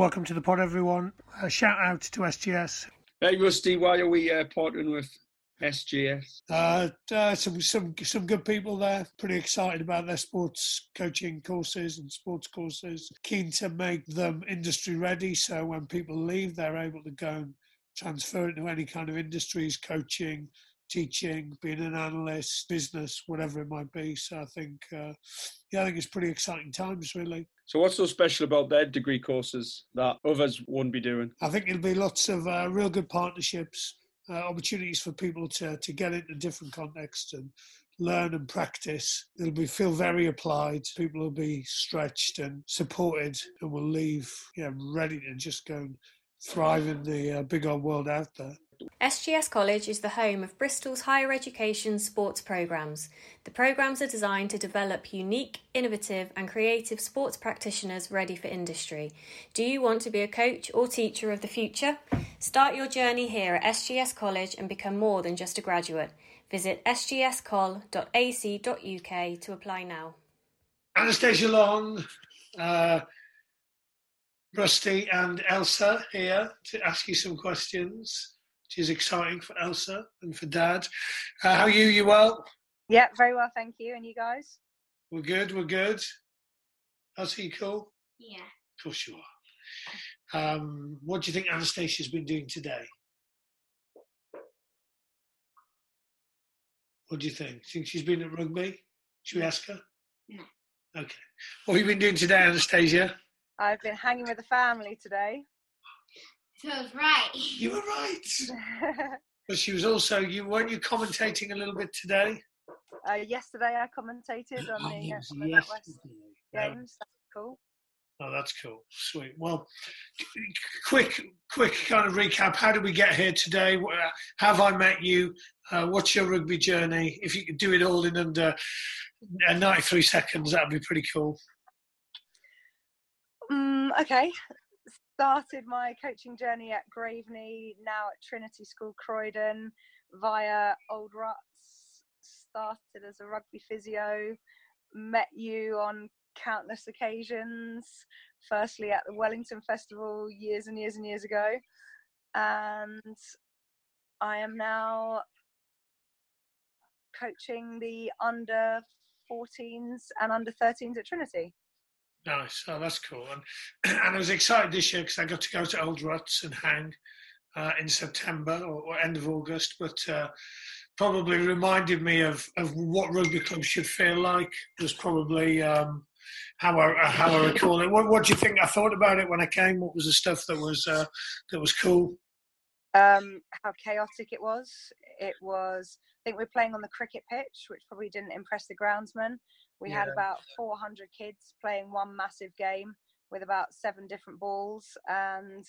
Welcome to the pod, everyone. A shout out to SGS. Hey, Rusty, why are we uh, partnering with SGS? Uh, uh, some some some good people there. Pretty excited about their sports coaching courses and sports courses. Keen to make them industry ready, so when people leave, they're able to go and transfer it to any kind of industries, coaching, teaching, being an analyst, business, whatever it might be. So I think, uh, yeah, I think it's pretty exciting times, really. So what's so special about their degree courses that others won't be doing? I think it'll be lots of uh, real good partnerships, uh, opportunities for people to to get into different contexts and learn and practice. It'll be feel very applied. People will be stretched and supported, and will leave, yeah, ready to just go and thrive in the uh, big old world out there. SGS College is the home of Bristol's higher education sports programmes. The programmes are designed to develop unique, innovative, and creative sports practitioners ready for industry. Do you want to be a coach or teacher of the future? Start your journey here at SGS College and become more than just a graduate. Visit sgscol.ac.uk to apply now. Anastasia Long, uh, Rusty, and Elsa here to ask you some questions which is exciting for Elsa and for Dad. Uh, how are you? You well? Yeah, very well, thank you. And you guys? We're good. We're good. Elsa, you cool? Yeah. Of course you are. Um, what do you think Anastasia's been doing today? What do you think? Think she's been at rugby? Should we ask her? No. Okay. What have you been doing today, Anastasia? I've been hanging with the family today. So I was right. You were right. but she was also you weren't you commentating a little bit today? uh, yesterday I commentated on Oh, the, uh, yes, on the yesterday. Games. That's cool. Oh, that's cool. Sweet. Well, quick, quick kind of recap. How did we get here today? Wh- Have I met you? Uh, what's your rugby journey? If you could do it all in under uh, 93 seconds, that'd be pretty cool. Mm, okay. Started my coaching journey at Graveney, now at Trinity School Croydon, via Old Ruts. Started as a rugby physio. Met you on countless occasions. Firstly at the Wellington Festival years and years and years ago, and I am now coaching the under 14s and under 13s at Trinity. Nice. Oh, that's cool. And, and I was excited this year because I got to go to Old Ruts and hang uh, in September or, or end of August, but uh, probably reminded me of, of what rugby clubs should feel like. Was probably um, how I how I recall it. What, what do you think? I thought about it when I came. What was the stuff that was uh, that was cool? um, how chaotic it was. It was, I think we we're playing on the cricket pitch, which probably didn't impress the groundsman. We had about 400 kids playing one massive game with about seven different balls and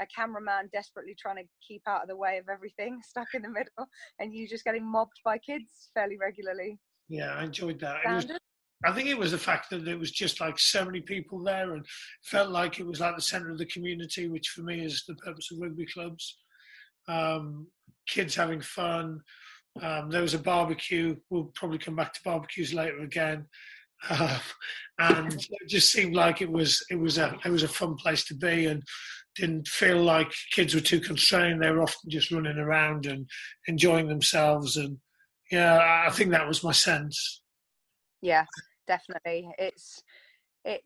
a cameraman desperately trying to keep out of the way of everything stuck in the middle and you just getting mobbed by kids fairly regularly. Yeah, I enjoyed that. Was, I think it was the fact that there was just like so many people there and felt like it was like the centre of the community, which for me is the purpose of rugby clubs. Um, kids having fun. Um, there was a barbecue. We'll probably come back to barbecues later again. Um, and it just seemed like it was it was a it was a fun place to be and didn't feel like kids were too constrained. They were often just running around and enjoying themselves. And yeah, I- think that was my sense. Yeah, definitely. It's it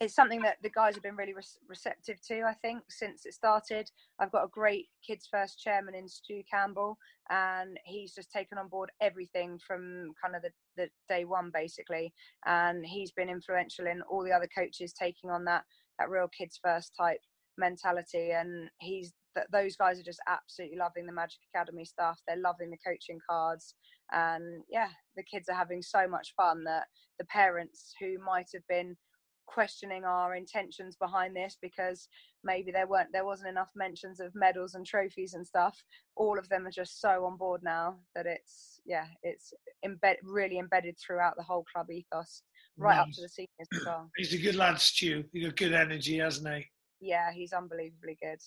it's something that the guys have been really re- receptive to. I think since it started, I've got a great kids first chairman in Stu Campbell, and he's just taken on board everything from kind of the, the day one basically, and he's been influential in all the other coaches taking on that that real kids first type mentality, and he's th- those guys are just absolutely loving the Magic Academy stuff. They're loving the coaching cards, and yeah, the kids are having so much fun that the parents who might have been questioning our intentions behind this because maybe there weren't there wasn't enough mentions of medals and trophies and stuff all of them are just so on board now that it's yeah it's embed really embedded throughout the whole club ethos right up to the seniors as well He's a good lad, Stu. He's got good energy, hasn't he? yeah he's unbelievably good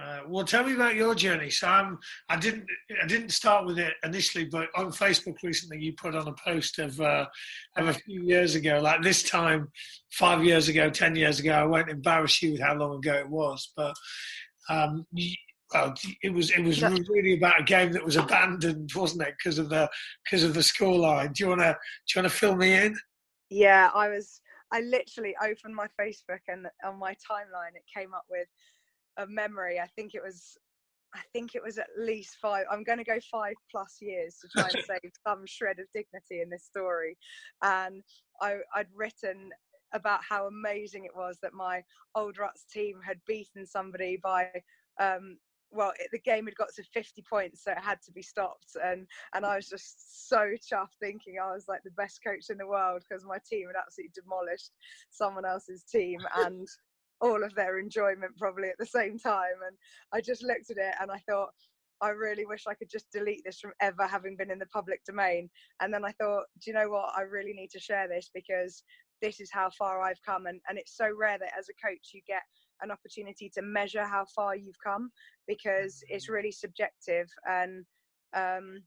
Uh, well, tell me about your journey. So I'm, I didn't, I didn't start with it initially, but on Facebook recently, you put on a post of, uh, of a few years ago, like this time, five years ago, ten years ago. I won't embarrass you with how long ago it was, but um, you, well, it was it was really about a game that was abandoned, wasn't it, because of the because of the scoreline. Do you wanna do you wanna fill me in? Yeah, I was. I literally opened my Facebook and on my timeline it came up with a memory. I think it was I think it was at least five. I'm going to go five plus years to try and save some shred of dignity in this story. And I, would written about how amazing it was that my old Ruts team had beaten somebody by. Um, well, it, the game had got to 50 points, so it had to be stopped. And and I was just so chuffed, thinking I was like the best coach in the world because my team had absolutely demolished someone else's team. And all of their enjoyment probably at the same time. And I just looked at it and I thought, I really wish I could just delete this from ever having been in the public domain. And then I thought, do you know what? I really need to share this because this is how far I've come. And, and it's so rare that as a coach you get an opportunity to measure how far you've come because it's really subjective and um,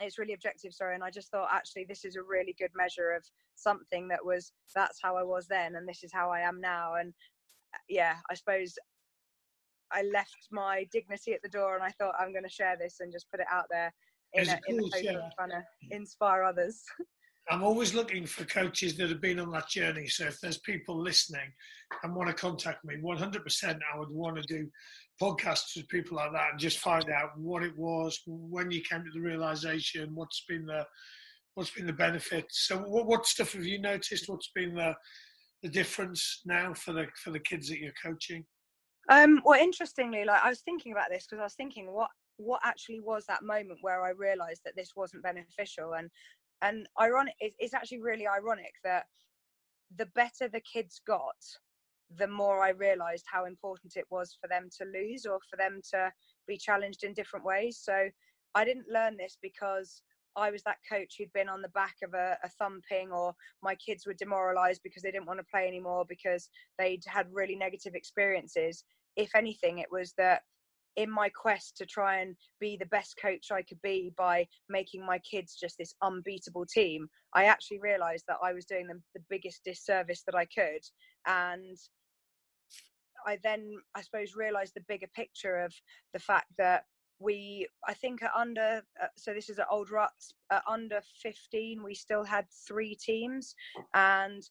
it's really objective sorry and i just thought actually this is a really good measure of something that was that's how i was then and this is how i am now and yeah, I suppose I left my dignity at the door and I thought I'm going to share this and just put it out there in, a, in the hope of trying to inspire others. I'm always looking for coaches that have been on that journey. So if there's people listening and want to contact me, 100% I would want to do podcasts with people like that and just find out what it was, when you came to the realization, what's been the what's been the benefit. So what, what stuff have you noticed? What's been the the difference now for the for the kids that you're coaching? Um, well, interestingly, like I was thinking about this because I was thinking what what actually was that moment where I realised that this wasn't beneficial, and and ironic, it's actually really ironic that the better the kids got, the more I realised how important it was for them to lose or for them to be challenged in different ways. So I didn't learn this because I was that coach who'd been on the back of a, a, thumping, or my kids were demoralized because they didn't want to play anymore because they'd had really negative experiences. If anything, it was that in my quest to try and be the best coach I could be by making my kids just this unbeatable team, I actually realized that I was doing them the biggest disservice that I could. And I then, I suppose, realized the bigger picture of the fact that we i think at under uh, so this is at old ruts at under 15 we still had three teams and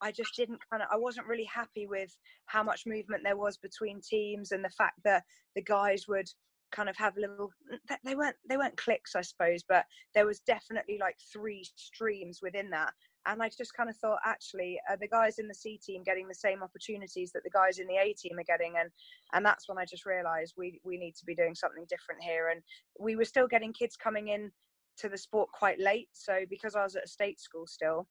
i just didn't kind of i wasn't really happy with how much movement there was between teams and the fact that the guys would kind of have little they weren't they weren't clicks i suppose but there was definitely like three streams within that and I just kind of thought, actually, are the guys in the C team getting the same opportunities that the guys in the A team are getting? And and that's when I just realised we we need to be doing something different here. And we were still getting kids coming in to the sport quite late. So because I was at a state school still,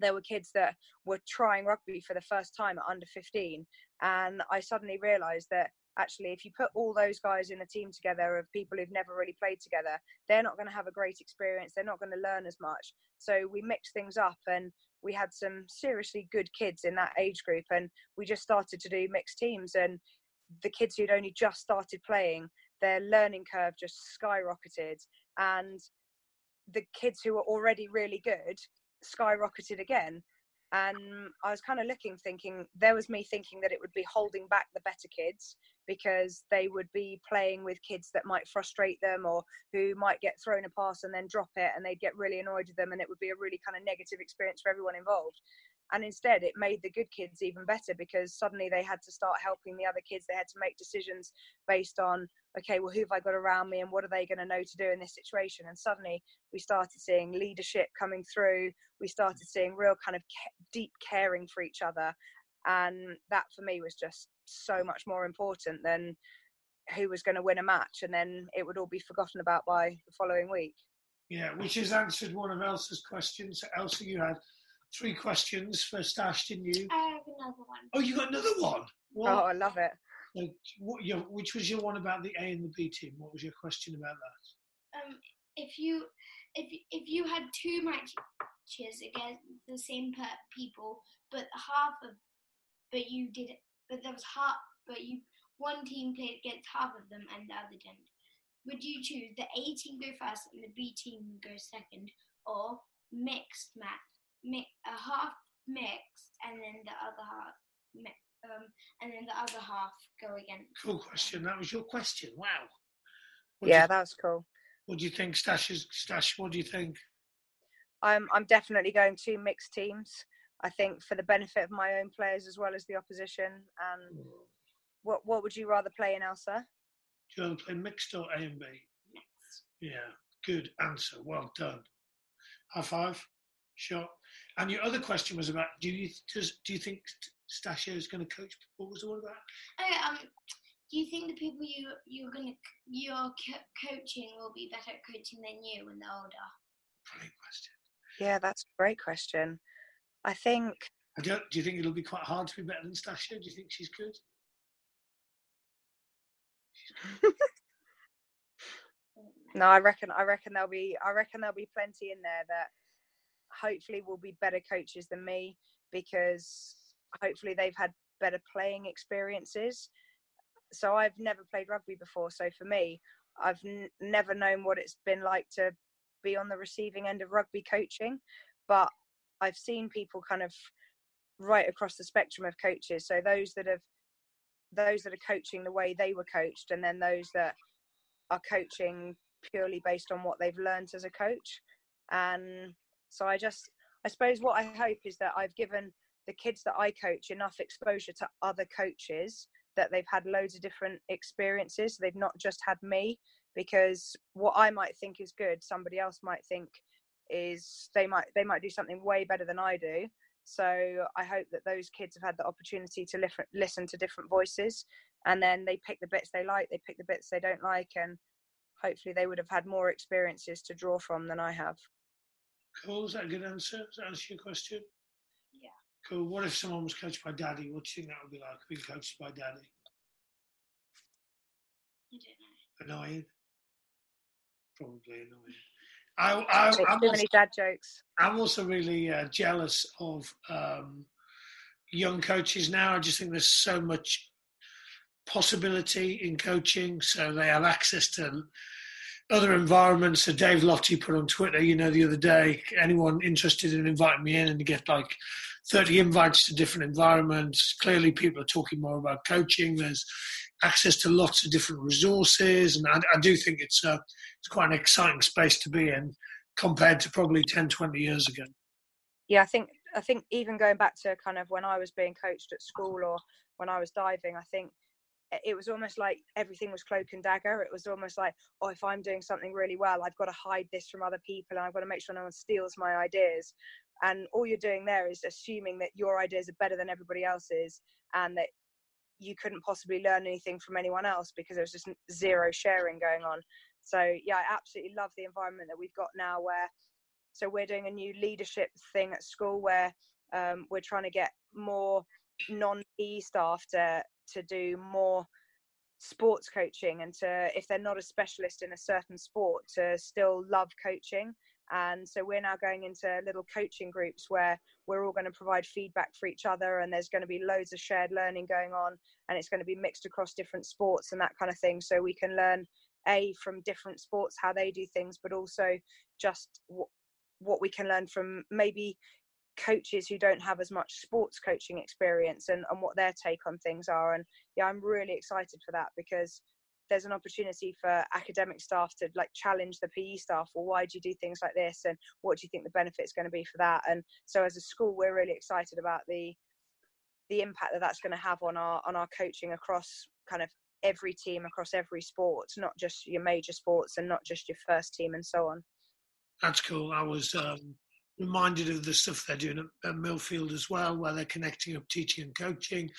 there were kids that were trying rugby for the first time at under 15, and I suddenly realised that actually if you put all those guys in a team together of people who've never really played together they're not going to have a great experience they're not going to learn as much. So we mixed things up and we had some seriously good kids in that age group and we just started to do mixed teams and the kids who'd only just started playing their learning curve just skyrocketed and the kids who were already really good skyrocketed again. And I was kind of looking, thinking there was me thinking that it would be holding back the better kids because they would be playing with kids that might frustrate them or who might get thrown a pass and then drop it and they'd get really annoyed with them and it would be a really kind of negative experience for everyone involved. And instead it made the good kids even better because suddenly they had to start helping the other kids. They had to make decisions based on okay well who have i got around me and what are they going to know to do in this situation? And suddenly we started seeing leadership coming through. We started seeing real kind of deep caring for each other. And that for me was just so much more important than who was going to win a match and then it would all be forgotten about by the following week yeah which has answered one of elsa's questions elsa you had three questions for Stash, didn't you? I have another one. Oh, you got another one? What? Oh, I love it. Like, what, your, which was your one about the A and the B team? What was your question about that? Um, if you if if you had two matches against the same people, but half of but you did it, but there was half, but you one team played against half of them and the other didn't. Would you choose the A team go first and the B team go second, or mixed match, mi- a half mixed and then the other half, mi- um, and then the other half go again? Cool question. That was your question. Wow. What yeah, Do you, that was cool. what do you think, Stash? Is, Stash, what do you think? I'm I'm definitely going to mixed teams. I think for the benefit of my own players as well as the opposition. And what what would you rather play in, Elsa? Do you want to play mixed or A and B? Yeah, good answer. Well done. High five. Sure. And your other question was about do you does, do you think Stasio is going to coach? What was the one about? Oh, um, do you think the people you you're gonna you're co- coaching will be better at coaching than you when they're older? Brilliant question. Yeah, that's a great question. I think I don't, do you think it'll be quite hard to be better than Stasio? Do you think she's good? no, I reckon I reckon there'll be I reckon there'll be plenty in there that hopefully will be better coaches than me because hopefully they've had better playing experiences. So I've never played rugby before, so for me, I've n- never known what it's been like to be on the receiving end of rugby coaching, but I've seen people kind of right across the spectrum of coaches. So those that have those that are coaching the way they were coached, and then those that are coaching purely based on what they've learned as a coach. And so I just, I suppose what I hope is that I've given the kids that I coach enough exposure to other coaches that they've had loads of different experiences. They've not just had me because what I might think is good, somebody else might think is they might they might do something way better than I do. So I hope that those kids have had the opportunity to listen listen to different voices, and then they pick the bits they like, they pick the bits they don't like, and hopefully they would have had more experiences to draw from than I have. Cool. Is that a good answer? Does that answer your question? Yeah. Cool. What if someone was coached by daddy? What do you think that would be like being coached by daddy? I don't know. Annoying. Probably annoying. I, I, I'm, too also, many dad jokes. I'm also really uh, jealous of um, young coaches now. I just think there's so much possibility in coaching, so they have access to other environments. So Dave Lottie put on Twitter, you know, the other day, anyone interested in inviting me in, and you get like 30 invites to different environments. Clearly, people are talking more about coaching. There's access to lots of different resources, and I, I do think it's uh, it's quite an exciting space to be in compared to probably 10, 20 years ago. Yeah, I think I think even going back to kind of when I was being coached at school or when I was diving, I think it was almost like everything was cloak and dagger. It was almost like, oh, if I'm doing something really well, I've got to hide this from other people and I've got to make sure no one steals my ideas. And all you're doing there is assuming that your ideas are better than everybody else's and that you couldn't possibly learn anything from anyone else because there was just zero sharing going on. So yeah, I absolutely love the environment that we've got now where so we're doing a new leadership thing at school where um, we're trying to get more non-e staff to to do more sports coaching and to if they're not a specialist in a certain sport to still love coaching and so we're now going into little coaching groups where we're all going to provide feedback for each other and there's going to be loads of shared learning going on and it's going to be mixed across different sports and that kind of thing. So we can learn a from different sports how they do things but also just w- what we can learn from maybe coaches who don't have as much sports coaching experience and, and what their take on things are. And yeah i'm really excited for that because there's an opportunity for academic staff to like challenge the pe staff well why do you do things like this and what do you think the benefit's going to be for that and so as a school we're really excited about the the impact that that's going to have on our on our coaching across kind of every team across every sport not just your major sports and not just your first team and so on That's cool. I was um, reminded of the stuff they're doing at, at Millfield as well, where they're connecting up teaching and coaching.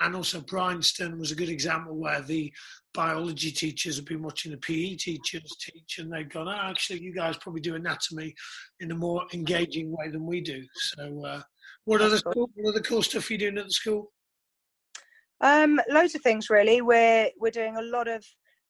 And also, Bryanston was a good example where the biology teachers have been watching the PE teachers teach, and they've gone, oh, actually, you guys probably do anatomy in a more engaging way than we do. So, uh, what other cool. what other cool stuff are you doing at the school? Um, loads of things really. We're we're doing a lot of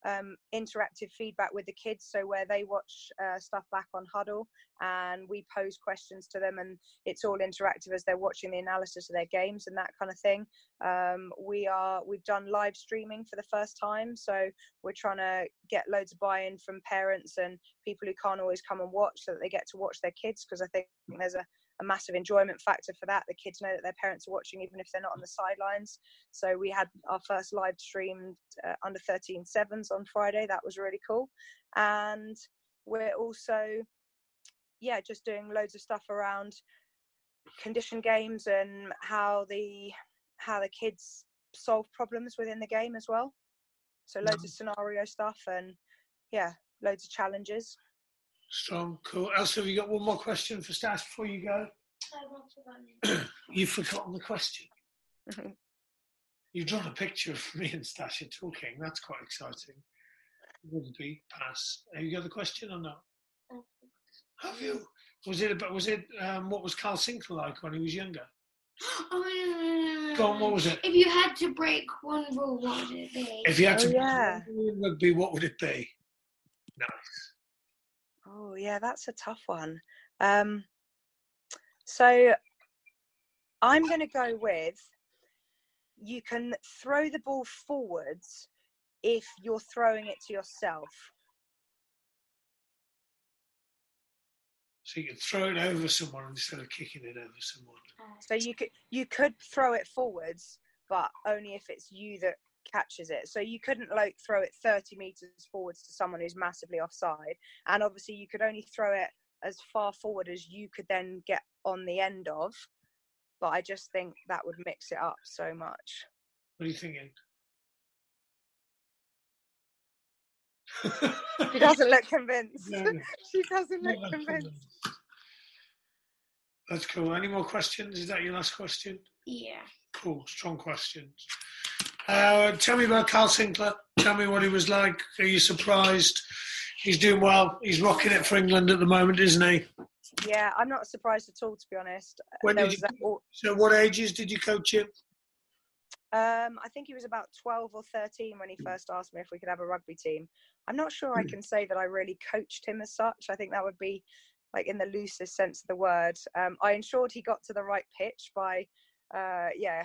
um, interactive feedback with the kids. So where they watch uh, stuff back on Hudl, and we pose questions to them, and it's all interactive as they're watching the analysis of their games and that kind of thing. Um, we are we've done live streaming for the first time, so we're trying to get loads of buy-in from parents and people who can't always come and watch, so that they get to watch their kids. Because I think there's a a massive enjoyment factor for that. The kids know that their parents are watching, even if they're not on the sidelines. So we had our first live streamed uh, under 13 sevens on Friday. That was really cool. And we're also, yeah, just doing loads of stuff around condition games and how the how the kids solve problems within the game as well. So loads of scenario stuff and yeah, loads of challenges. Strong, cool. Elsa, have you got one more question for Stash before you go? You've forgotten the question. You've drawn a picture of me and Stasha talking. That's quite exciting. Would be pass. Have you got the question or not? Have you? Was it about? Was it? Um, what was Kyle Sinckler like when he was younger? Oh, no, no, no, no, Go on. What was it? If you had to break one rule, what would it be? If you had Oh, to yeah. play in rugby, what would it be? Nice. Oh yeah, that's a tough one. Um, so I'm going to go with you can throw the ball forwards if you're throwing it to yourself. So you can throw it over someone instead of kicking it over someone. Oh, so you could you could throw it forwards, but only if it's you that catches it. So you couldn't like throw it 30 meters forwards to someone who's massively offside, and obviously you could only throw it as far forward as you could then get on the end of. But I just think that would mix it up so much. What are you thinking? She doesn't look convinced. No, no, she doesn't look that convinced. convinced. That's cool. Any more questions? Is that your last question? Yeah. Cool, strong questions. Uh, tell me about Kyle Sinckler. Tell me what he was like. Are you surprised? He's doing well. He's rocking it for England at the moment, isn't he? Yeah, I'm not surprised at all, to be honest. When There did you, that so, what ages did you coach him? Um, I think he was about 12 or 13 when he first asked me if we could have a rugby team. I'm not sure I Hmm. can say that I really coached him as such. I think that would be like in the loosest sense of the word. Um, I ensured he got to the right pitch by, uh, yeah,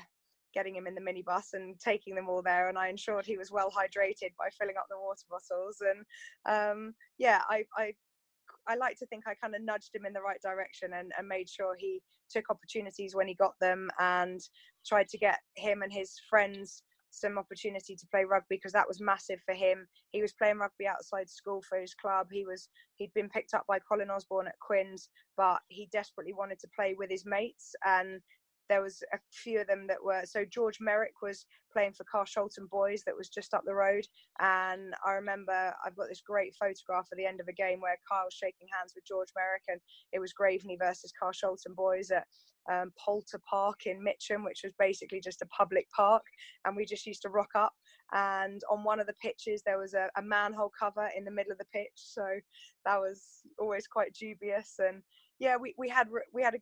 getting him in the minibus and taking them all there. And I ensured he was well hydrated by filling up the water bottles. And um, yeah, I, I I like to think I kind of nudged him in the right direction and, and made sure he took opportunities when he got them and tried to get him and his friends some opportunity to play rugby because that was massive for him. He was playing rugby outside school for his club. He was he'd been picked up by Colin Osborne at Quins, but he desperately wanted to play with his mates and there was a few of them that were so George Merrick was playing for Carshalton Boys that was just up the road. And I remember I've got this great photograph at the end of a game where Kyle's shaking hands with George Merrick and it was Graveney versus Carshalton Boys at um, Poulter Park in Mitcham which was basically just a public park. And we just used to rock up. And on one of the pitches there was a, a manhole cover in the middle of the pitch. So that was always quite dubious. And yeah we, we had we had a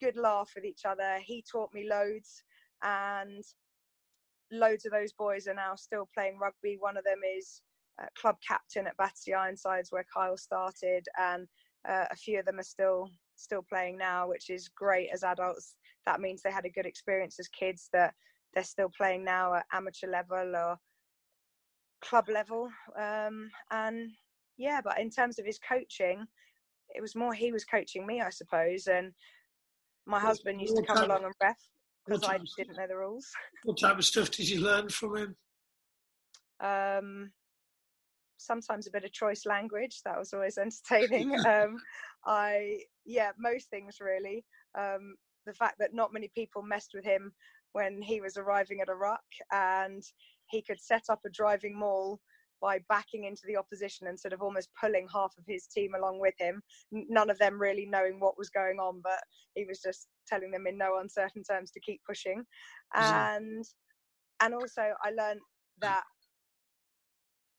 good laugh with each other. He taught me loads and loads of those boys are now still playing rugby. One of them is uh, club captain at Battersea Ironsides where Kyle started and uh, a few of them are still still playing now which is great as adults. That means they had a good experience as kids that they're still playing now at amateur level or club level. Um, and yeah but in terms of his coaching it was more he was coaching me i suppose and my husband used to come type- along and ref because i didn't know the rules. What type of stuff did you learn from him? um, sometimes a bit of choice language that was always entertaining. Um, i yeah most things really. Um, the fact that not many people messed with him when he was arriving at a ruck and he could set up a driving maul by backing into the opposition and sort of almost pulling half of his team along with him none of them really knowing what was going on but he was just telling them in no uncertain terms to keep pushing. And and also i learned that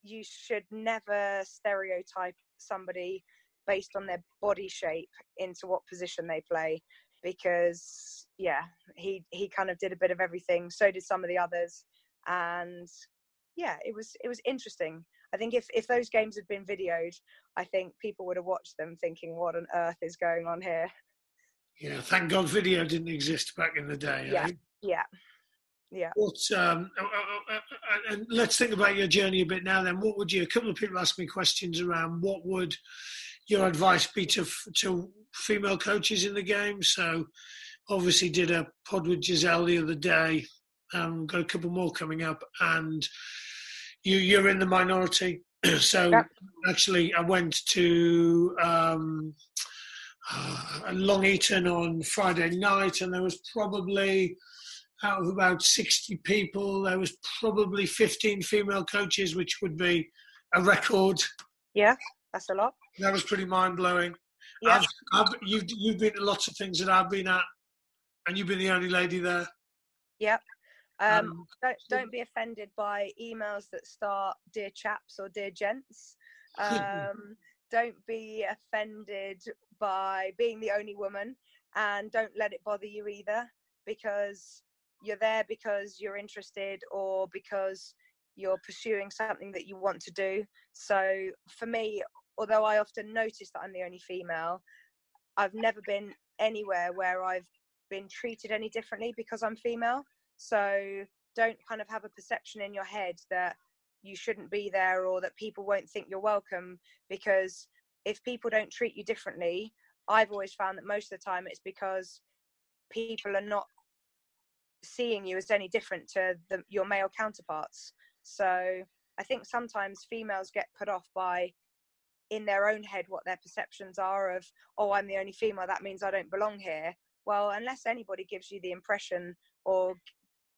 you should never stereotype somebody based on their body shape into what position they play because yeah he he kind of did a bit of everything. So did some of the others. And yeah it was it was interesting I think if if those games had been videoed, I think people would have watched them thinking, "What on earth is going on here?" Yeah, thank God video didn't exist back in the day. Yeah. eh? Yeah, yeah. What, um, uh, uh, uh, uh, and let's think about your journey a bit now. Then, what would you? A couple of people asked me questions around what would your advice be to to female coaches in the game. So, obviously, did a pod with Giselle the other day. Um, got a couple more coming up, and you you're in the minority. so, Yep. actually, I went to. Um, Long Eaton on Friday night, and there was probably out of about 60 people, there was probably 15 female coaches, which would be a record. Yeah, that's a lot. That was pretty mind blowing. Yeah. I've, I've, you've, you've been to lots of things that I've been at, and you've been the only lady there. Um, Um, don't don't be offended by emails that start "dear chaps" or "dear gents." Um, don't be offended by being the only woman, and don't let it bother you either, because you're there because you're interested or because you're pursuing something that you want to do. So for me, although I often notice that I'm the only female, I've never been anywhere where I've been treated any differently because I'm female. So don't kind of have a perception in your head that you shouldn't be there or that people won't think you're welcome because if people don't treat you differently, I've always found that most of the time it's because people are not seeing you as any different to the, your male counterparts. So I think sometimes females get put off by in their own head what their perceptions are of oh i'm the only female that means i don't belong here well unless anybody gives you the impression or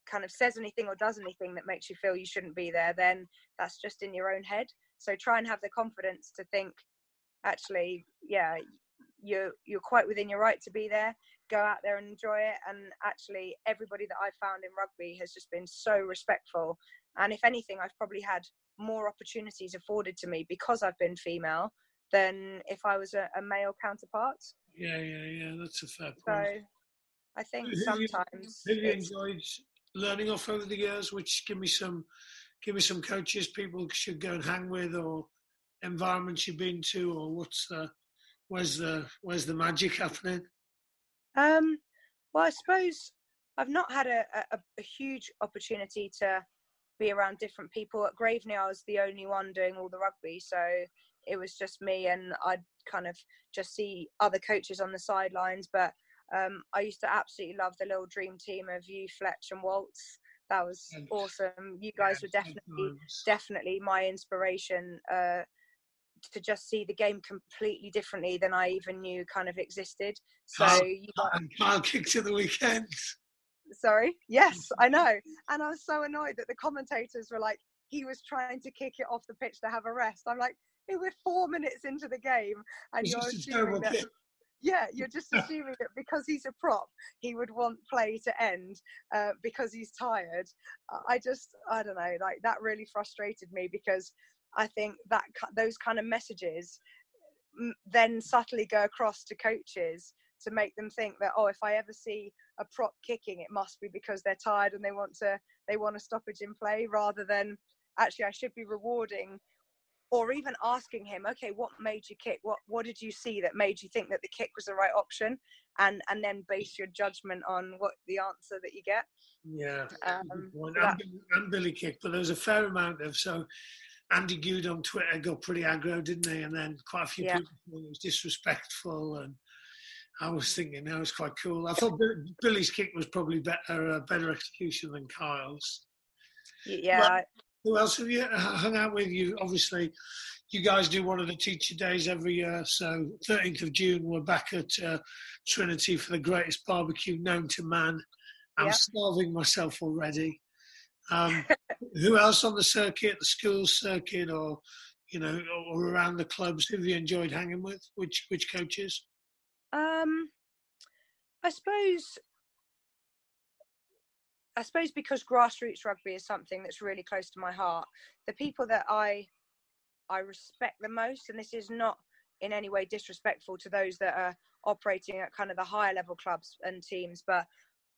kind of says anything or does anything that makes you feel you shouldn't be there then that's just in your own head so try and have the confidence to think actually yeah you're you're quite within your right to be there go out there and enjoy it and actually everybody that i've found in rugby has just been so respectful and if anything i've probably had more opportunities afforded to me because i've been female than if i was a, a male counterpart Yeah, yeah, yeah. That's a fair point. so i think sometimes Who you enjoyed learning off over the years? Which give me some, give me some coaches people should go and hang with, or environments you've been to, or what's the, where's the, where's the magic happening? Um, well, I suppose I've not had a, a, a huge opportunity to be around different people. At Graveney, I was the only one doing all the rugby, so it was just me, and I'd kind of just see other coaches on the sidelines. But um, I used to absolutely love the little dream team of you, Fletch, and Waltz. That was awesome. You guys were definitely definitely my inspiration uh, to just see the game completely differently than I even knew kind of existed. So Carl- you got, And Kyle kicked to the weekend. sorry, yes, I know, and I was so annoyed that the commentators were like, he was trying to kick it off the pitch to have a rest. I'm like, we're four minutes into the game, and It's you're assuming that kick. Yeah, you're just assuming that because he's a prop, he would want play to end uh, because he's tired. I- just, I don't know, like that really frustrated me because I think that those kind of messages then subtly go across to coaches to make them think that oh, if I ever see a prop kicking, it must be because they're tired and they want to they want a stoppage in play rather than actually I should be rewarding or even asking him, okay, what made you kick? What what did you see that made you think that the kick was the right option? And and then base your judgment on what the answer that you get. Yeah. Um, good point. so that- and, Billy- kick but there was a fair amount of so. Andy Goode on Twitter got pretty aggro, didn't he? And then quite a few Yeah. people thought it was disrespectful, and I was thinking that was quite cool. I thought Billy's kick was probably better, a better execution than Kyle's. Yeah, Well- Who else have you hung out with? You obviously, you guys do one of the teacher days every year. So 13th of June, we're back at uh, Trinity for the greatest barbecue known to man. I'm starving myself already. Um, who else on the circuit, the school circuit, or you know, or around the clubs? Who have you enjoyed hanging with? Which which coaches? Um, I suppose. I suppose because grassroots rugby is something that's really close to my heart. The people that I I respect the most, and this is not in any way disrespectful to those that are operating at kind of the higher level clubs and teams, but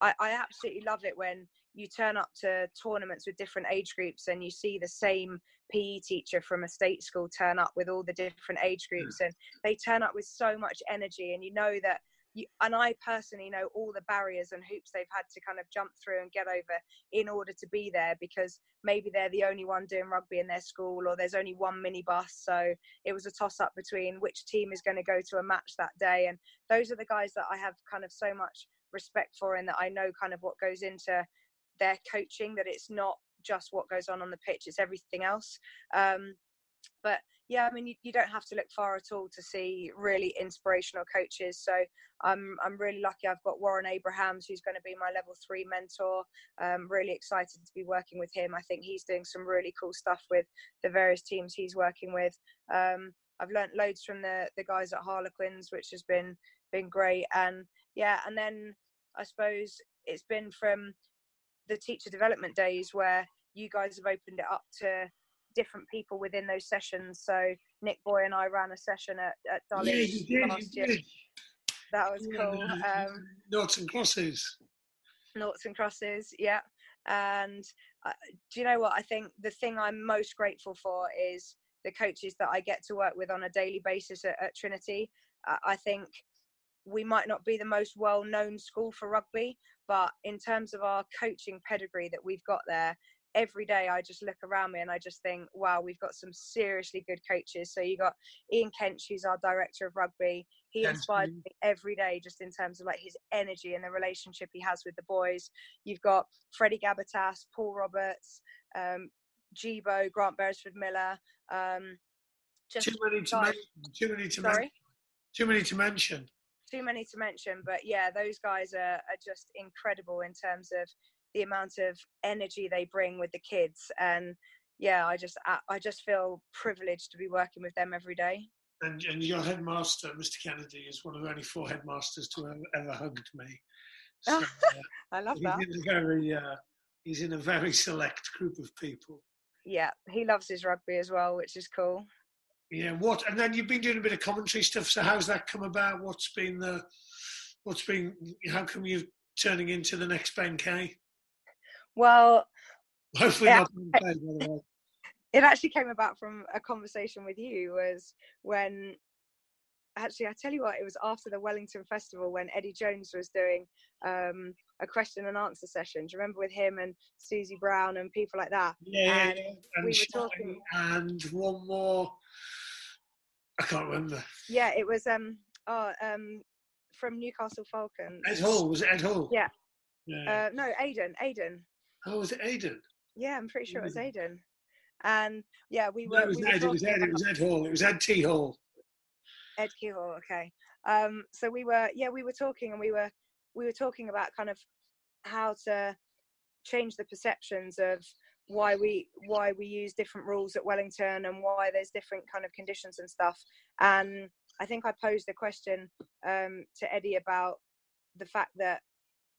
I, I absolutely love it when you turn up to tournaments with different age groups and you see the same PE teacher from a state school turn up with all the different age hmm. groups and they turn up with so much energy and you know that and I personally know all the barriers and hoops they've had to kind of jump through and get over in order to be there because maybe they're the only one doing rugby in their school or there's only one minibus. So it was a toss up between which team is going to go to a match that day. And those are the guys that I have kind of so much respect for and that I know kind of what goes into their coaching, that it's not just what goes on on the pitch, it's everything else. Um, but yeah, I mean, you, you, don't have to look far at all to see really inspirational coaches. So I'm I'm really lucky. I've got Warren Abrahams, who's going to be my level three mentor. I'm really excited to be working with him. I think he's doing some really cool stuff with the various teams he's working with. Um, I've learnt loads from the the guys at Harlequins, which has been been great. And yeah, and then I suppose it's been from the teacher development days where you guys have opened it up to different people within those sessions. So Nick Boy and I ran a session at, at Dulwich yeah, last year. That was cool. Um, Noughts and crosses. Noughts and crosses, yeah. And uh, do you know what? I think the thing I'm most grateful for is the coaches that I get to work with on a daily basis at, at Trinity. Uh, I think we might not be the most well known school for rugby, but in terms of our coaching pedigree that we've got there, every day I just look around me and I just think, wow, we've got some seriously good coaches. So you got Ian Kench, who's our director of rugby. He inspires me every day just in terms of like his energy and the relationship he has with the boys. You've got Freddie Gabatas, Paul Roberts, um, Jibo, Grant Beresford Miller. Um, just too many to mention. Too many to mention. Too many to mention. Too many to mention, but yeah, those guys are, are just incredible in terms of the amount of energy they bring with the kids and yeah i just i just feel privileged to be working with them every day. And, and your headmaster mr kennedy is one of only four headmasters to have ever hugged me. So, uh, i love that. he's in, very, uh, he's in a very select group of people. Yeah he loves his rugby as well which is cool. Yeah what and then you've been doing a bit of commentary stuff so how's that come about? What's been the what's been how come you're turning into the next ben kay well, hopefully it, not. Play, it actually came about from a conversation with you. Was when actually I tell you what, it was after the Wellington Festival when Eddie Jones was doing um, a question and answer session. Do you remember with him and Susie Brown and people like that? Yeah, and, and we were talking. And one more. I can't remember. Yeah, it was um oh um from Newcastle Falcons. Ed Hall was it Ed Hall? Yeah. yeah. Uh, no, Aiden. Aiden. Oh, was it Aiden? Yeah, I'm pretty sure it was Aiden. And yeah, we were. No, it was we Ed. It was Ed. It was Ed Hall. It was Ed T Hall. Ed T Hall. Okay. Um, so we were, yeah, we were talking, and we were, we were talking about kind of how to change the perceptions of why we why we use different rules at Wellington and why there's different kind of conditions and stuff. And I think I posed a question um, to Eddie about the fact that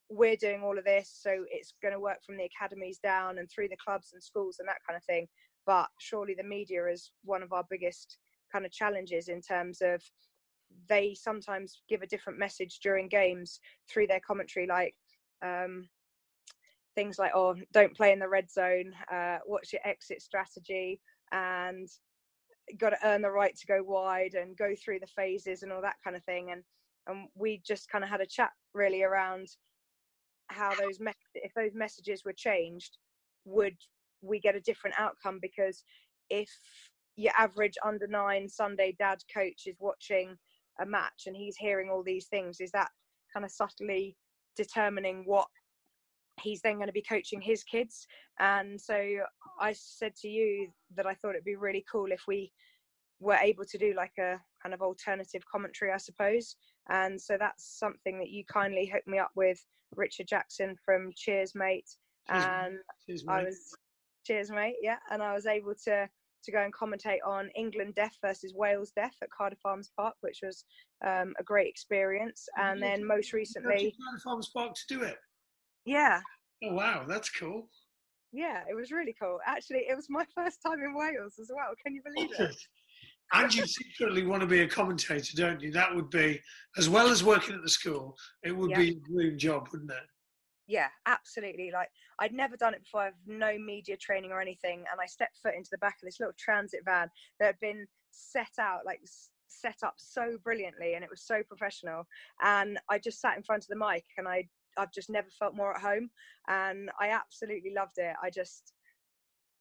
we're doing all of this, so it's going to work from the academies down and through the clubs and schools and that kind of thing. But surely the media is one of our biggest kind of challenges in terms of they sometimes give a different message during games through their commentary, like um, things like, "Oh, don't play in the red zone. Uh, what's your exit strategy?" and got to earn the right to go wide and go through the phases and all that kind of thing. And and we just kind of had a chat really around how those me- if those messages were changed, would we get a different outcome? Because if your average under nine Sunday dad coach is watching a match and he's hearing all these things, is that kind of subtly determining what he's then going to be coaching his kids? And so I said to you that I thought it'd be really cool if we were able to do like a kind of alternative commentary, I suppose. And so that's something that you kindly hooked me up with Richard Jackson from Cheers Mate, and cheers, I was Cheers Mate, yeah, and I was able to to go and commentate on England Deaf versus Wales Deaf at Cardiff Arms Park, which was um, a great experience. And then most recently, Cardiff Arms Park to do it. Yeah. Oh wow, that's cool. Yeah, it was really cool. Actually, it was my first time in Wales as well. Can you believe it? And you secretly want to be a commentator, don't you? That would be, as well as working at the school, it would yeah. be a dream job, wouldn't it? yeah, absolutely. Like I'd never done it before. I've no media training or anything, and I stepped foot into the back of this little transit van that had been set out like set up so brilliantly, and it was so professional. And I just sat in front of the mic, and I I've just never felt more at home, and I absolutely loved it. I just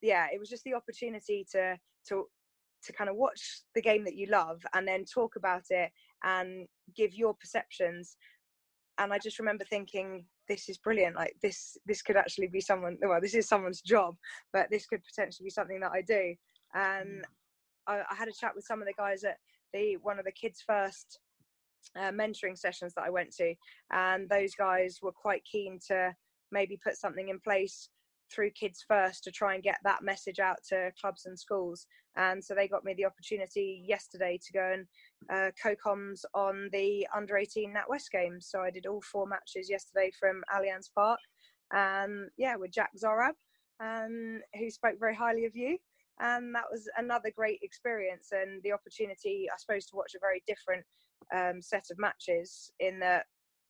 yeah, it was just the opportunity to to to kind of watch the game that you love and then talk about it and give your perceptions and i just remember thinking this is brilliant like this this could actually be someone well this is someone's job but this could potentially be something that i do and. I, I, had a chat with some of the guys at the one of the kids first uh, mentoring sessions that i went to and those guys were quite keen to maybe put something in place through Kids First to try and get that message out to clubs and schools. And so they got me the opportunity yesterday to go and uh, co-coms on the under 18 NatWest games. So I did all four matches yesterday from Allianz Park. And yeah, with Jack Zorab, um, who spoke very highly of you. And that was another great experience and the opportunity, I suppose, to watch a very different um, set of matches in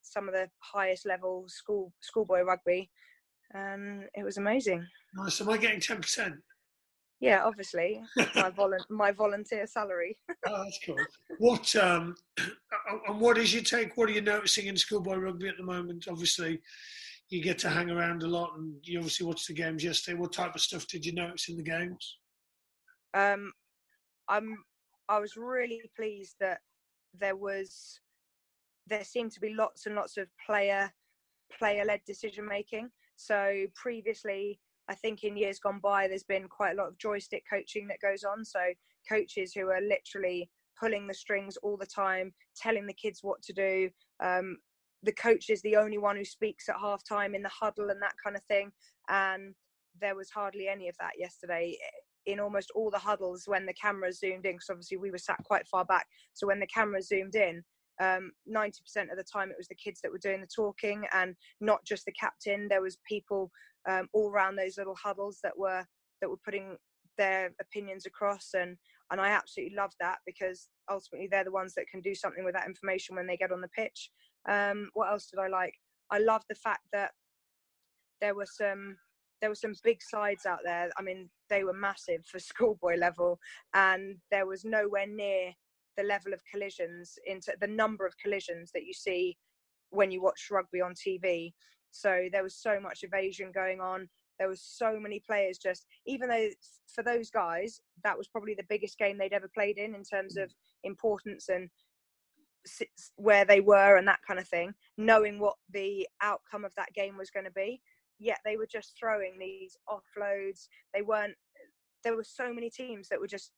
some of the highest level school schoolboy rugby and it was amazing. Nice. Am I getting ten percent? Yeah, obviously, my volu- my volunteer salary. oh, that's cool. What um, and what is your take? What are you noticing in schoolboy rugby at the moment? Obviously, you get to hang around a lot, and you obviously watched the games yesterday. What type of stuff did you notice in the games? Um, I'm I was really pleased that there was there seemed to be lots and lots of player player led decision making. So previously, I think in years gone by, there's been quite a lot of joystick coaching that goes on. So coaches who are literally pulling the strings all the time, telling the kids what to do. Um, the coach is the only one who speaks at half time in the huddle and that kind of thing. And there was hardly any of that yesterday in almost all the huddles when the camera zoomed in because obviously we were sat quite far back so when the camera zoomed in um, 90% of the time it was the kids that were doing the talking and not just the captain. There was people um, all around those little huddles that were that were putting their opinions across and and I absolutely love that because ultimately they're the ones that can do something with that information when they get on the pitch. Um, what else did I like? I love the fact that there were some there were some big sides out there. I mean they were massive for schoolboy level and there was nowhere near the level of collisions into the number of collisions that you see when you watch rugby on TV. So there was so much evasion going on. There was so many players just, even though for those guys, that was probably the biggest game they'd ever played in, in terms of mm. importance and where they were and that kind of thing, knowing what the outcome of that game was going to be. Yet they were just throwing these offloads. They weren't, there were so many teams that were just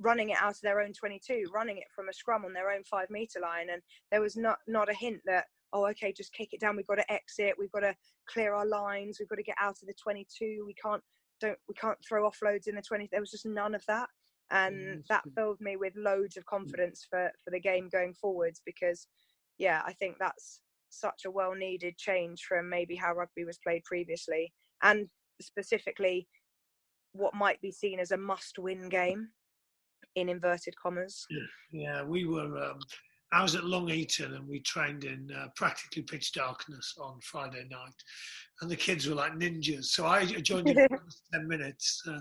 running it out of their own 22, running it from a scrum on their own five meter line. And there was not, not a hint that, oh, okay, just kick it down. We've got to exit. We've got to clear our lines. We've got to get out of the 22. We can't, don't, we can't throw offloads in the 20. There was just none of that. And that filled me with loads of hmm. confidence for, for the game going forwards because, yeah, I think that's such a well needed change from maybe how rugby was played previously. And specifically, what might be seen as a must win game in inverted commas. Yeah, we were. Um, I was at Long Eaton and we trained in uh, practically pitch darkness on Friday night, and the kids were like ninjas. So I joined in for ten minutes. Uh,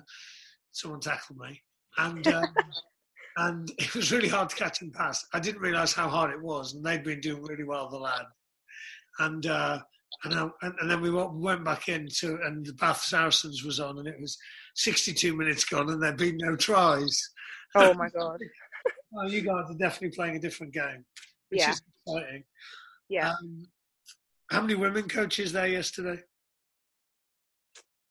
someone tackled me, and um, and it was really hard to catch and pass. I didn't realise how hard it was, and they'd been doing really well, the lad. And uh, and, I, and then we went back in to, and the Bath Saracens was on, and it was 62 minutes gone, and there'd been no tries. Oh my god! well, you guys are definitely playing a different game, which yeah. is exciting. Yeah. Um, how many women coaches there yesterday?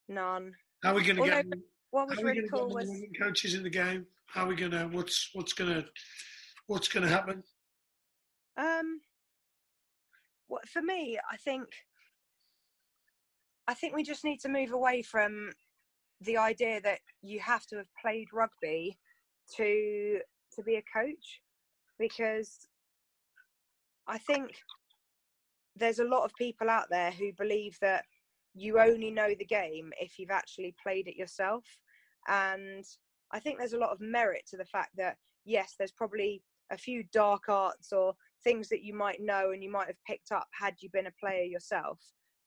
None. How are we going to get? What was really cool was coaches in the game. How are we going to? What's what's going to what's going to happen? Um. What for me? I think. I think we just need to move away from the idea that you have to have played rugby to to be a coach because I think there's a lot of people out there who believe that you only know the game if you've actually played it yourself. And I think there's a lot of merit to the fact that yes there's probably a few dark arts or things that you might know and you might have picked up had you been a player yourself.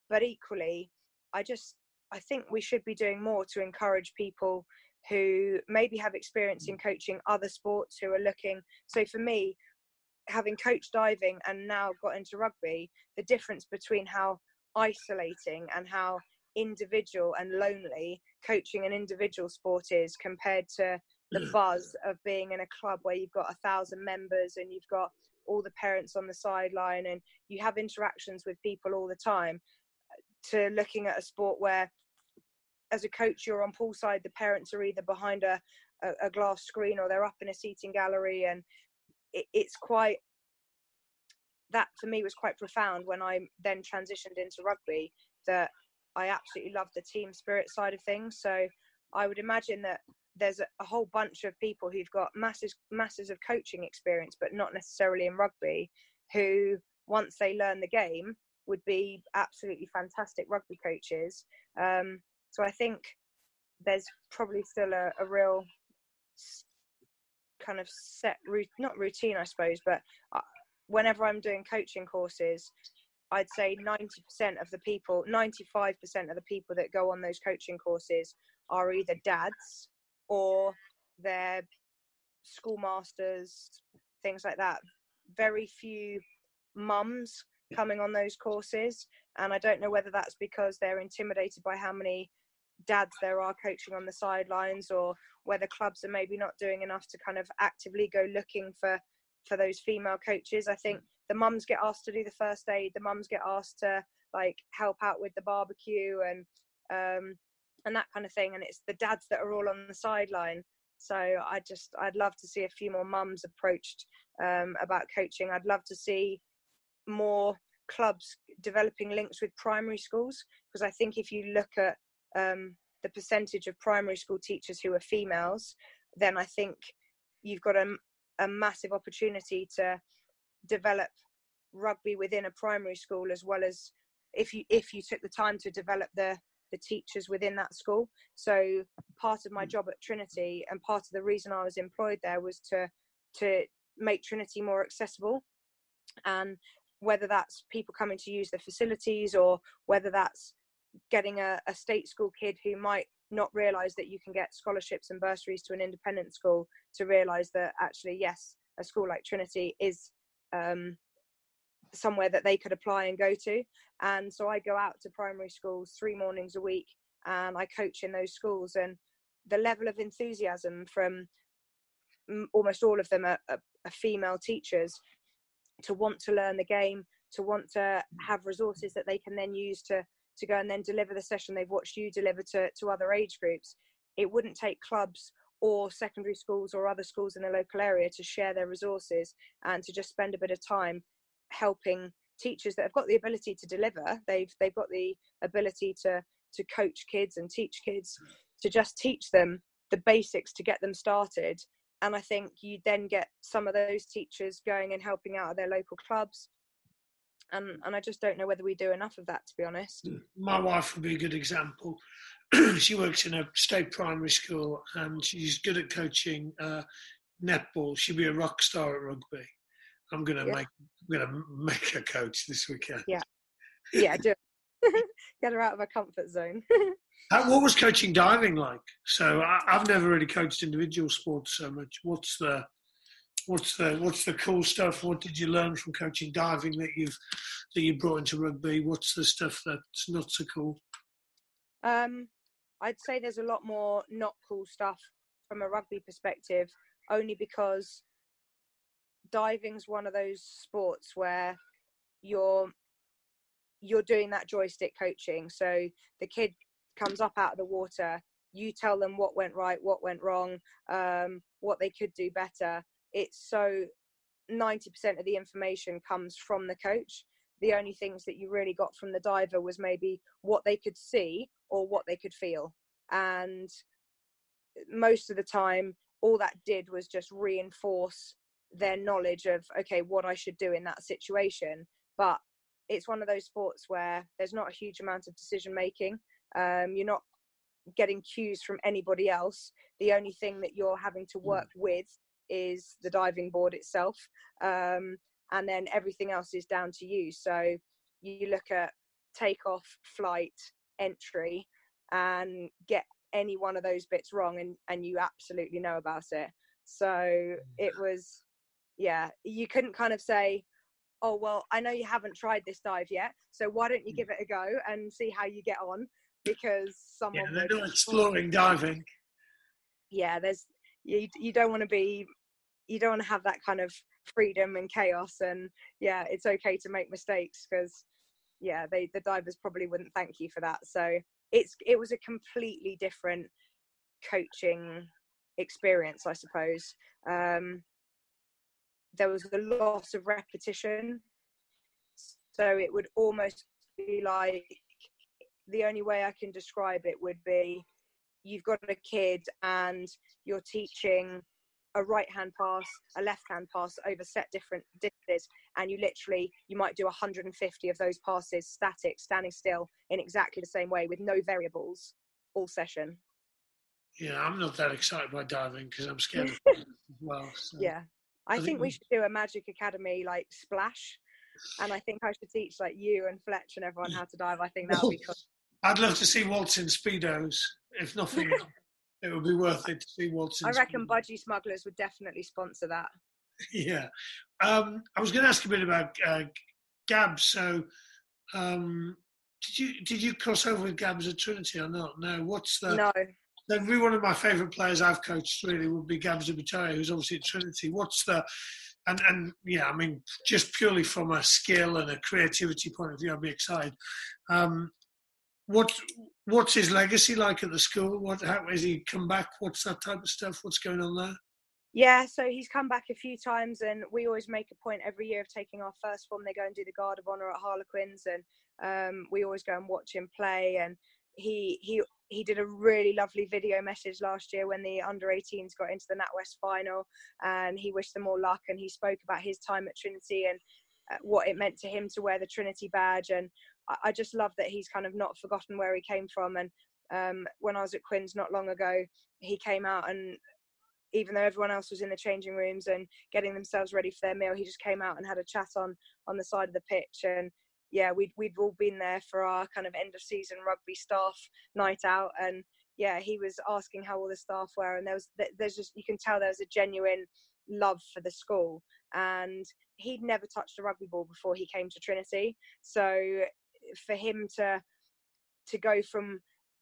But equally, I just I think we should be doing more to encourage people who maybe have experience in coaching other sports who are looking. So for me, having coached diving and now got into rugby, the difference between how isolating and how individual and lonely coaching an individual sport is compared to the mm. buzz of being in a club where you've got a thousand members and you've got all the parents on the sideline and you have interactions with people all the time to looking at a sport where as a coach you're on poolside the parents are either behind a, a, a glass screen or they're up in a seating gallery and it, it's quite that for me was quite profound when i then transitioned into rugby that i absolutely love the team spirit side of things. So i would imagine that there's a, a whole bunch of people who've got masses masses of coaching experience but not necessarily in rugby who once they learn the game would be absolutely fantastic rugby coaches. Um, so I think there's probably still a, a real kind of set route, not routine, I suppose, but uh, whenever I'm doing coaching courses, I'd say 90% of the people, 95% of the people that go on those coaching courses are either dads or they're schoolmasters, things like that. Very few mums coming on those courses. And I don't know whether that's because they're intimidated by how many dads there are coaching on the sidelines or whether clubs are maybe not doing enough to kind of actively go looking for for those female coaches. I think the mums get asked to do the first aid the mums get asked to like help out with the barbecue and um and that kind of thing and it's the dads that are all on the sideline. So i just i'd love to see a few more mums approached um, about coaching. I'd love to see more clubs developing links with primary schools because i think if you look at um, the percentage of primary school teachers who are females, then I think you've got a, a massive opportunity to develop rugby within a primary school as well as if you if you took the time to develop the the teachers within that school so part of my mm. job at trinity and part of the reason i was employed there was to to make trinity more accessible and whether that's people coming to use the facilities or whether that's getting a, a state school kid who might not realize that you can get scholarships and bursaries to an independent school to realize that actually yes a school like trinity is um, somewhere that they could apply and go to. And so i go out to primary schools three mornings a week and i coach in those schools. And the level of enthusiasm from almost all of them are, are, are female teachers to want to learn the game to want to have resources that they can then use to to go and then deliver the session they've watched you deliver to, to other age groups. It wouldn't take clubs or secondary schools or other schools in the local area to share their resources and to just spend a bit of time helping teachers that have got the ability to deliver. They've they've got the ability to to coach kids and teach kids to just teach them the basics to get them started. And I think you then get some of those teachers going and helping out at their local clubs and and I just don't know whether we do enough of that to be honest. Mm. My wife would be a good example. she works in a state primary school and she's good at coaching uh, netball. She'd be a rock star at rugby. I'm gonna yeah. make I'm gonna make her coach this weekend. Yeah, yeah, do get her out of her comfort zone. what was coaching diving like? So I, I've never really coached individual sports so much. What's the what's the what's the cool stuff? What did you learn from coaching diving that you've that you brought into rugby? What's the stuff that's not so cool? Um, I'd say there's a lot more not cool stuff from a rugby perspective, only because diving's one of those sports where you're you're doing that joystick coaching. So the kid comes up out of the water, you tell them what went right, what went wrong, um, what they could do better, it's so 90% of the information comes from the coach. The only things that you really got from the diver was maybe what they could see or what they could feel. And most of the time all that did was just reinforce their knowledge of okay what i should do in that situation. But it's one of those sports where there's not a huge amount of decision making um, you're not getting cues from anybody else the only thing that you're having to hmm. work with is the diving board itself um, and then everything else is down to you so you look at take off, flight, entry, and get any one of those bits wrong, and and you absolutely know about it. So it was, yeah, you couldn't kind of say, oh well, I know you haven't tried this dive yet, so why don't you give it a go and see how you get on? Because someone Yeah, they're not exploring diving. yeah, there's you you don't want to be you don't want to have that kind of freedom and chaos and yeah it's okay to make mistakes because yeah they the divers probably wouldn't thank you for that. So it's it was a completely different coaching experience i suppose. Um there was a lot of repetition. So it would almost be like the only way i can describe it would be you've got a kid and you're teaching a right hand pass, a left hand pass over set different distances, and you literally you might do 150 of those passes static, standing still in exactly the same way with no variables all session. Yeah, I'm not that excited by diving because I'm scared of as well. So. Yeah, I, I think think we should do a Magic Academy like splash, and I think I should teach like you and Fletch and everyone how to dive. I think that would be cool. I'd love to see Waltz in speedos. If nothing, it would be worth it to see Waltz. In I reckon Speedos. Budgie Smugglers would definitely sponsor that. Yeah. Um, I was going to ask a bit about uh, Gabs. So, um, did you did you cross over with Gabs at Trinity or not? No. What's the? No, That'd be one of my favourite players I've coached. Really, would be Gabs Ibitoye, who's obviously at Trinity. What's the? And and yeah, I mean, just purely from a skill and a creativity point of view, I'd be excited. Um, what what's his legacy like at the school? What how has he come back? What's that type of stuff? What's going on there? Yeah, so he's come back a few times, and we always make a point every year of taking our first form. They go and do the Guard of Honor at Harlequins, and um, we always go and watch him play. And he he he did a really lovely video message last year when the under 18s got into the NatWest final, and he wished them all luck. And he spoke about his time at Trinity and uh, what it meant to him to wear the Trinity badge. And I, just love that he's kind of not forgotten where he came from. And um, when I was at Quins not long ago, he came out and even though everyone else was in the changing rooms and getting themselves ready for their meal, he just came out and had a chat on on the side of the pitch. And yeah, we'd we'd all been there for our kind of end of season rugby staff night out, and yeah, he was asking how all the staff were, and there was there's just you can tell there was a genuine love for the school, and he'd never touched a rugby ball before he came to Trinity, so for him to to go from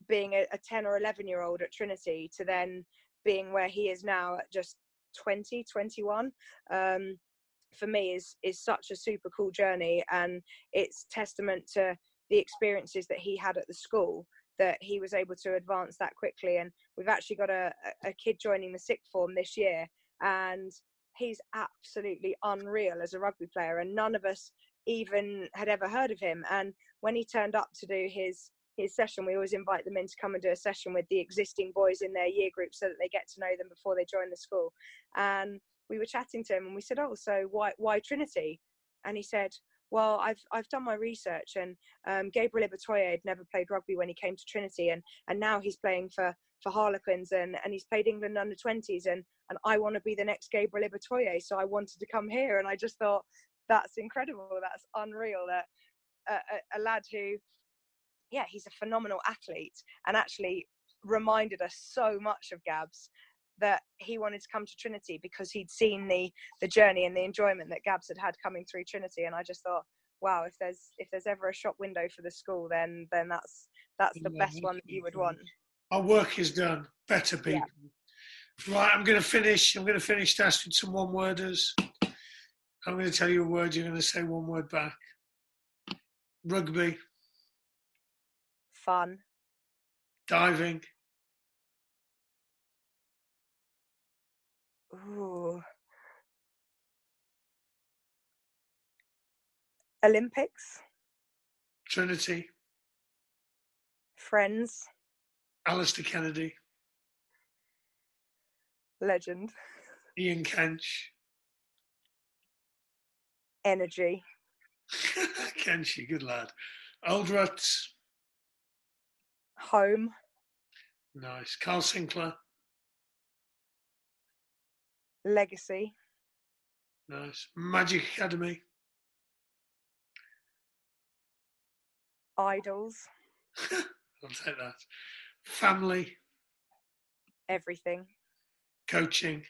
being a, a 10 or 11 year old at Trinity to then being where he is now at just 20 21 um, for me is is such a super cool journey. And it's testament to the experiences that he had at the school that he was able to advance that quickly. And we've actually got a, a kid joining the sixth form this year and he's absolutely unreal as a rugby player. And none of us even had ever heard of him and when he turned up to do his his session, we always invite them in to come and do a session with the existing boys in their year group so that they get to know them before they join the school. And we were chatting to him and we said, Oh, so why why Trinity? And he said, Well, I've I've done my research and um, Gabriel Ibitoye had never played rugby when he came to Trinity and and now he's playing for for Harlequins and, and he's played England under 20s and and I want to be the next Gabriel Ibitoye so I wanted to come here and I just thought that's incredible that's unreal that a, a, a lad who yeah, he's a phenomenal athlete and actually reminded us so much of Gabs that he wanted to come to Trinity because he'd seen the the journey and the enjoyment that Gabs had had coming through Trinity and I just thought wow if there's if there's ever a shop window for the school then then that's that's the Yeah, best one that you would want Our work is done. Better people. Right, I'm going to finish. I'm going to finish with some one worders. I'm going to tell you a word. You're going to say one word back. Rugby, fun. Diving, Ooh. Olympics. Trinity, friends. Alistair Kennedy, legend. Ian Kench, energy Kenshi, good lad. Old Ruts, home nice. Kyle Sinckler, legacy nice. Magic Academy, Idols, I'll take that. Family, everything. coaching,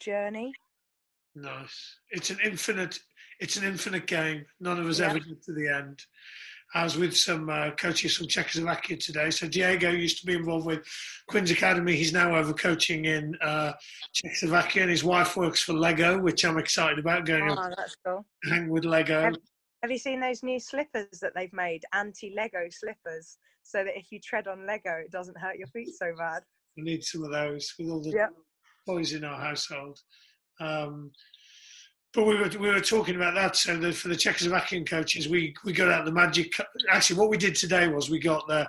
Journey. nice. It's an infinite. It's an infinite game. None of us Yeah. ever get to the end. I was with some uh, coaches from Czechoslovakia today. So Diego used to be involved with Quins Academy. He's now over coaching in uh, Czechoslovakia, and his wife works for Lego, which I'm excited about going Oh, that's cool. hang with Lego. Have- Have you seen those new slippers that they've made? Anti-Lego slippers, so that if you tread on Lego, it doesn't hurt your feet so bad. We need some of those with all the Yeah. Boys in our household. Um, but we were we were talking about that. So the, for the Czechoslovakian coaches, we we got out the magic. Actually, what we did today was we got the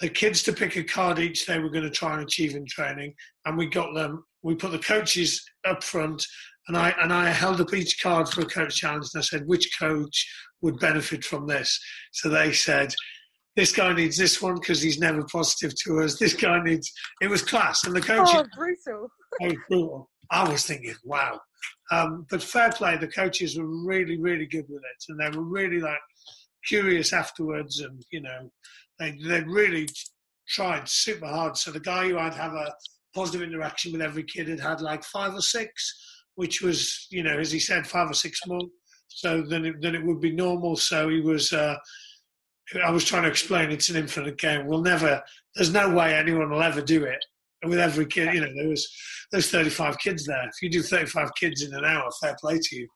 the kids to pick a card each they were going to try and achieve in training, and we got them. We put the coaches up front, and I and I held up each card for a coach challenge, and I said which coach would benefit from this. So they said. This guy needs this one because he's never positive to us. This guy needs. It was class, and the coaches Oh, brutal! was brutal. I was thinking, wow. Um, but fair play, the coaches were really, really good with it, and they were really like curious afterwards, and you know, they they really tried super hard. So the guy who had have a positive interaction with every kid had had like five or six, which was, you know, as he said, five or six more. So then it, then it would be normal. So he was. Uh, I was trying to explain it's an infinite game. We'll never. There's no way anyone will ever do it And with every kid. You know, there was there's 35 kids there. If you do 35 kids in an hour, fair play to you.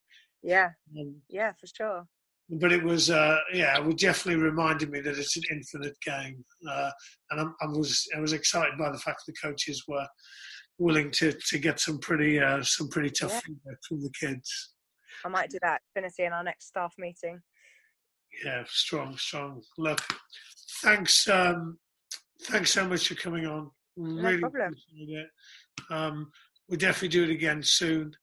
Yeah, Um, yeah, for sure. but it was, uh, yeah, it definitely reminded me that it's an infinite game, uh, and I'm, I was I was excited by the fact the coaches were willing to to get some pretty uh, some pretty tough Yeah. feedback from the kids. I might do that. Affinity in our next staff meeting. Yeah, strong, strong. Look, thanks, um, thanks so much for coming on. Really problem. appreciate it. Um, we'll definitely do it again soon.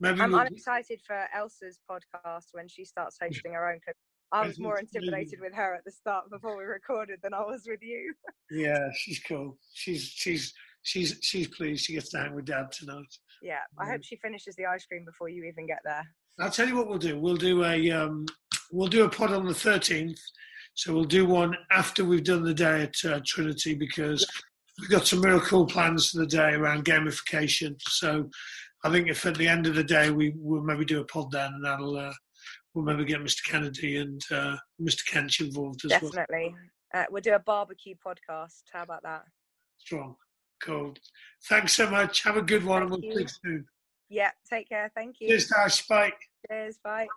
Maybe I'm, we'll, excited for Elsa's podcast when she starts hosting her own. I I was more intimidated with her at the start before we recorded than I was with you. yeah, she's cool. She's she's she's she's pleased she gets to hang with Dad tonight. Yeah, I hope she finishes the ice cream before you even get there. I'll tell you what we'll do. We'll do a um, we'll do a pod on the thirteenth. So we'll do one after we've done the day at uh, Trinity because we've got some real cool plans for the day around gamification. So I think if at the end of the day we will maybe do a pod then, and that'll uh, we'll maybe get Mr. Kennedy and uh, Mr. Kench involved as well. Definitely. Uh, we'll do a barbecue podcast. How about that? Strong, cool. Thanks so much. Have a good one, and we'll you. speak soon. Yeah, take care. Thank you. Cheers, Dash. Bye. Cheers. Bye.